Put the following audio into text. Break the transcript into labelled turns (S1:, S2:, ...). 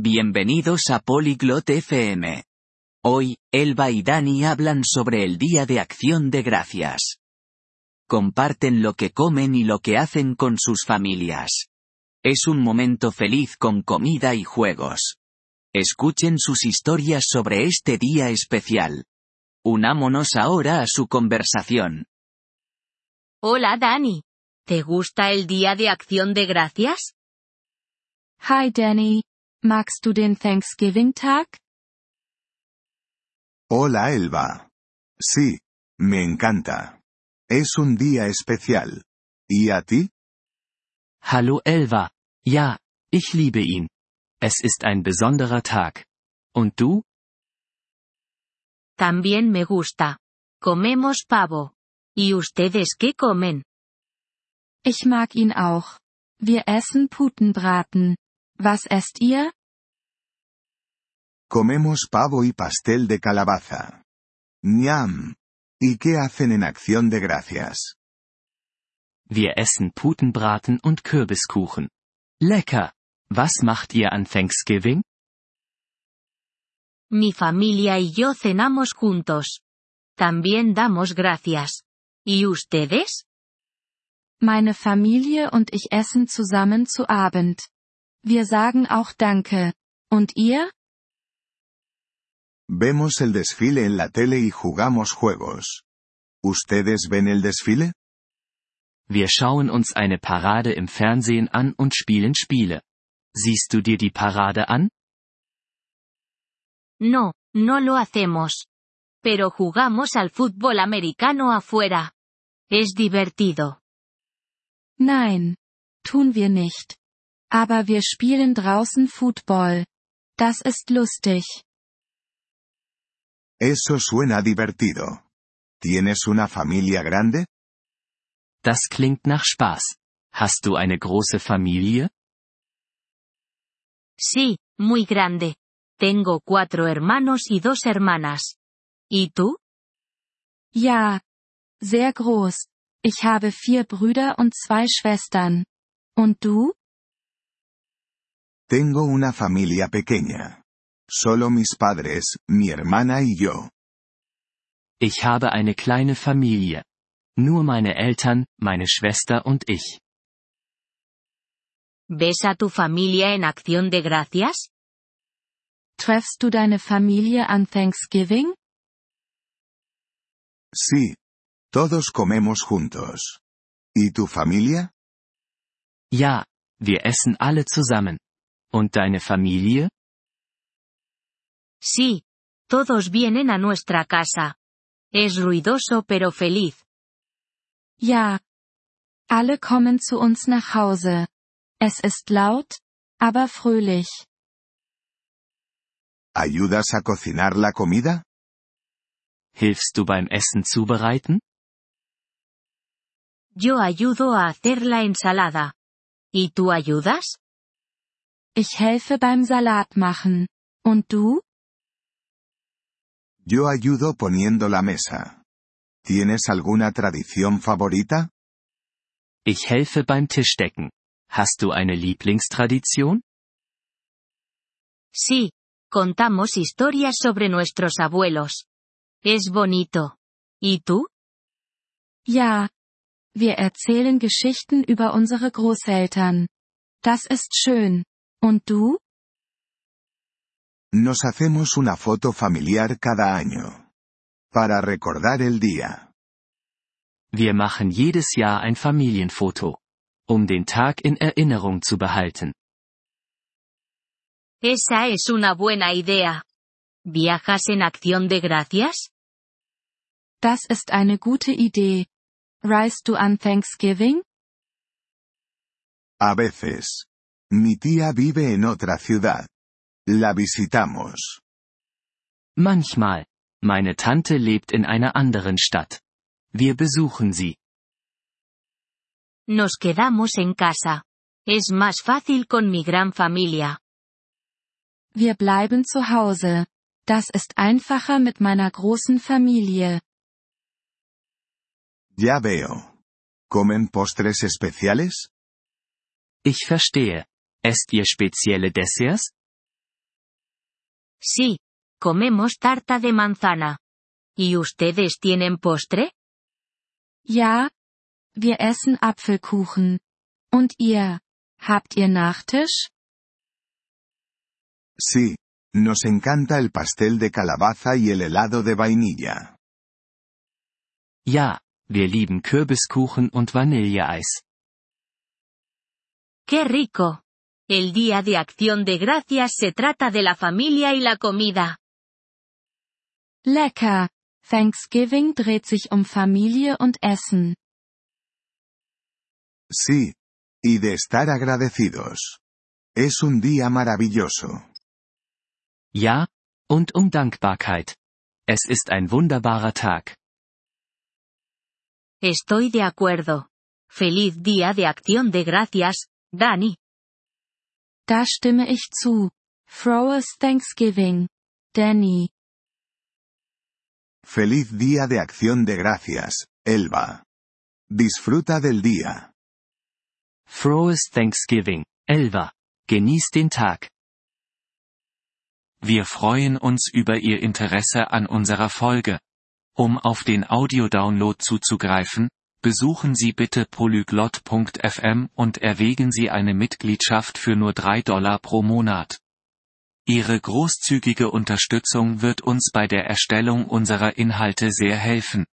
S1: Bienvenidos a Polyglot FM. Hoy, Elba y Dani hablan sobre el Día de Acción de Gracias. Comparten lo que comen y lo que hacen con sus familias. Es un momento feliz con comida y juegos. Escuchen sus historias sobre este día especial. Unámonos ahora a su conversación.
S2: Hola Dani. ¿Te gusta el Día de Acción de Gracias?
S3: Hi Danny. Magst du den Thanksgiving-Tag?
S4: Hola Elba. Sí, me encanta. Es un día especial. ¿Y a ti?
S5: Hallo Elva. Ja, ich liebe ihn. Es ist ein besonderer Tag. Und du?
S2: También me gusta. Comemos pavo. ¿Y ustedes qué comen?
S3: Ich mag ihn auch. Wir essen Putenbraten. Was esst ihr?
S4: Comemos pavo y pastel de calabaza. Ñam. ¿Y qué hacen en acción de gracias?
S5: Wir essen Putenbraten und Kürbiskuchen. Lecker. Was macht ihr an Thanksgiving?
S2: Mi familia y yo cenamos juntos. También damos gracias. ¿Y ustedes?
S3: Meine Familie und ich essen zusammen zu Abend. Wir sagen auch Danke. Und ihr?
S4: Vemos el desfile en la tele y jugamos juegos. ¿Ustedes ven el desfile?
S5: Wir schauen uns eine Parade im Fernsehen an und spielen Spiele. Siehst du dir die Parade an?
S2: No, no lo hacemos. Pero jugamos al fútbol americano afuera. Es divertido.
S3: Nein. Tun wir nicht. Aber wir spielen draußen Football. Das ist lustig.
S4: Eso suena divertido. ¿Tienes una familia grande?
S5: Das klingt nach Spaß. Hast du eine große Familie?
S2: Sí, muy grande. Tengo cuatro hermanos y dos hermanas. ¿Y tú?
S3: Ja. Sehr groß. Ich habe vier Brüder und zwei Schwestern. Und du?
S4: Tengo una familia pequeña. Solo mis padres, mi hermana y yo.
S5: Ich habe eine kleine Familie. Nur meine Eltern, meine Schwester und ich.
S2: ¿Ves a tu familia en acción de gracias?
S3: Treffst du deine Familie an Thanksgiving?
S4: Sí. Todos comemos juntos. ¿Y tu familia?
S5: Ja, wir essen alle zusammen. Und deine Familie?
S2: Sí. Todos vienen a nuestra casa. Es ruidoso pero feliz.
S3: Ja. Alle kommen zu uns nach Hause. Es ist laut, aber fröhlich.
S4: ¿Ayudas a cocinar la comida?
S5: Hilfst du beim Essen zubereiten?
S2: Yo ayudo a hacer la ensalada. ¿Y tú ayudas?
S3: Ich helfe beim Salat machen. Und du?
S4: Yo ayudo poniendo la mesa. ¿Tienes alguna tradición favorita?
S5: Ich helfe beim Tischdecken. Hast du eine Lieblingstradition?
S2: Sí. Contamos historias sobre nuestros abuelos. Es bonito. ¿Y tú?
S3: Ja. Wir erzählen Geschichten über unsere Großeltern. Das ist schön. Und du?
S4: Nos hacemos una foto familiar cada año. Para recordar el día.
S5: Wir machen jedes Jahr ein Familienfoto. Um den Tag in Erinnerung zu behalten.
S2: Esa es una buena idea. ¿Viajas en acción de gracias?
S3: Das ist eine gute Idee. Reist du an Thanksgiving?
S4: A veces. Mi tía vive en otra ciudad. La visitamos.
S5: Manchmal. Meine Tante lebt in einer anderen Stadt. Wir besuchen sie.
S2: Nos quedamos en casa. Es más fácil con mi gran familia.
S3: Wir bleiben zu Hause. Das ist einfacher mit meiner großen Familie.
S4: Ya veo. ¿Comen postres especiales?
S5: Ich verstehe. Esst ihr spezielle Desserts?
S2: Sí, comemos tarta de manzana. ¿Y ustedes tienen postre?
S3: Ja. Wir essen Apfelkuchen. Und ihr? Habt ihr Nachtisch?
S4: Sí. Nos encanta el pastel de calabaza y el helado de vainilla.
S5: Ja, wir lieben Kürbiskuchen und Vanilleeis.
S2: ¡Qué rico! El Día de Acción de Gracias se trata de la familia y la comida.
S3: Lecker. Thanksgiving dreht sich um Familie und Essen.
S4: Sí. Y de estar agradecidos. Es un día maravilloso.
S5: Ja, und um Dankbarkeit. Es ist ein wunderbarer Tag.
S2: Estoy de acuerdo. Feliz Día de Acción de Gracias, Dani.
S3: Da stimme ich zu. Frohes Thanksgiving. Danny.
S4: Feliz Día de Acción de Gracias, Elba. Disfruta del día.
S5: Frohes Thanksgiving, Elva. Genieß den Tag. Wir freuen uns über Ihr Interesse an unserer Folge. Um auf den Audiodownload zuzugreifen, besuchen Sie bitte polyglot.fm und erwägen Sie eine Mitgliedschaft für nur 3 Dollar pro Monat. Ihre großzügige Unterstützung wird uns bei der Erstellung unserer Inhalte sehr helfen.